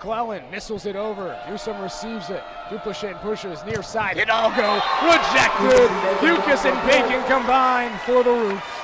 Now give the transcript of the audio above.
Clellan missiles it over. Newsom receives it. Duplichet pushes near side. Hidalgo rejected. Pukis and Bacon combine for the roof.